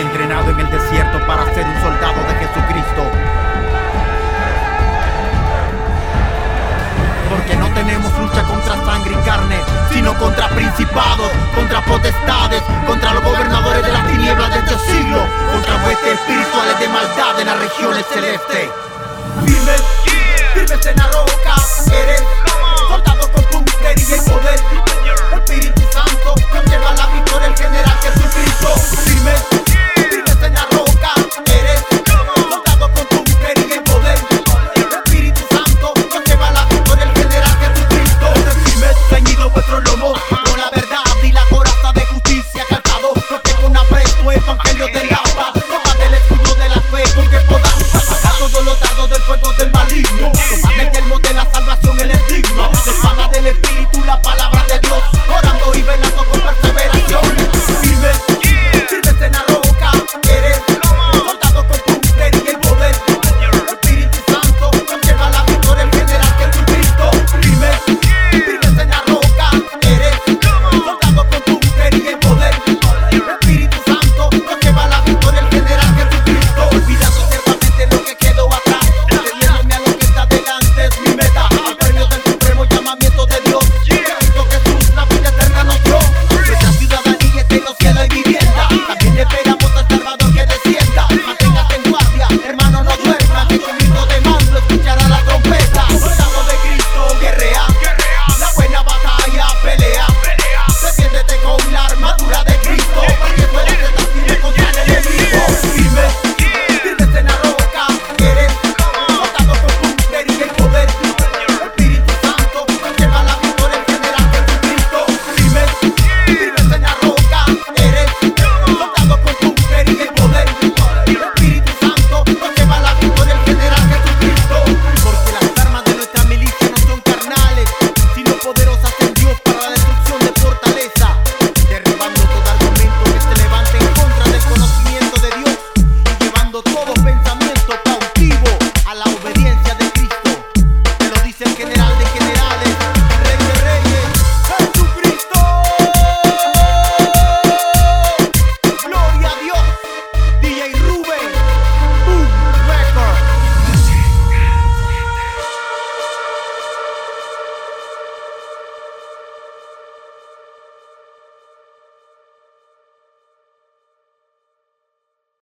entrenado en el desierto para ser un soldado de Jesucristo. Porque no tenemos lucha contra sangre y carne, sino contra principados, contra potestades, contra los gobernadores de las tinieblas de este siglo, contra huestes espirituales de maldad en las regiones celestes. Firmes, firmes en eres.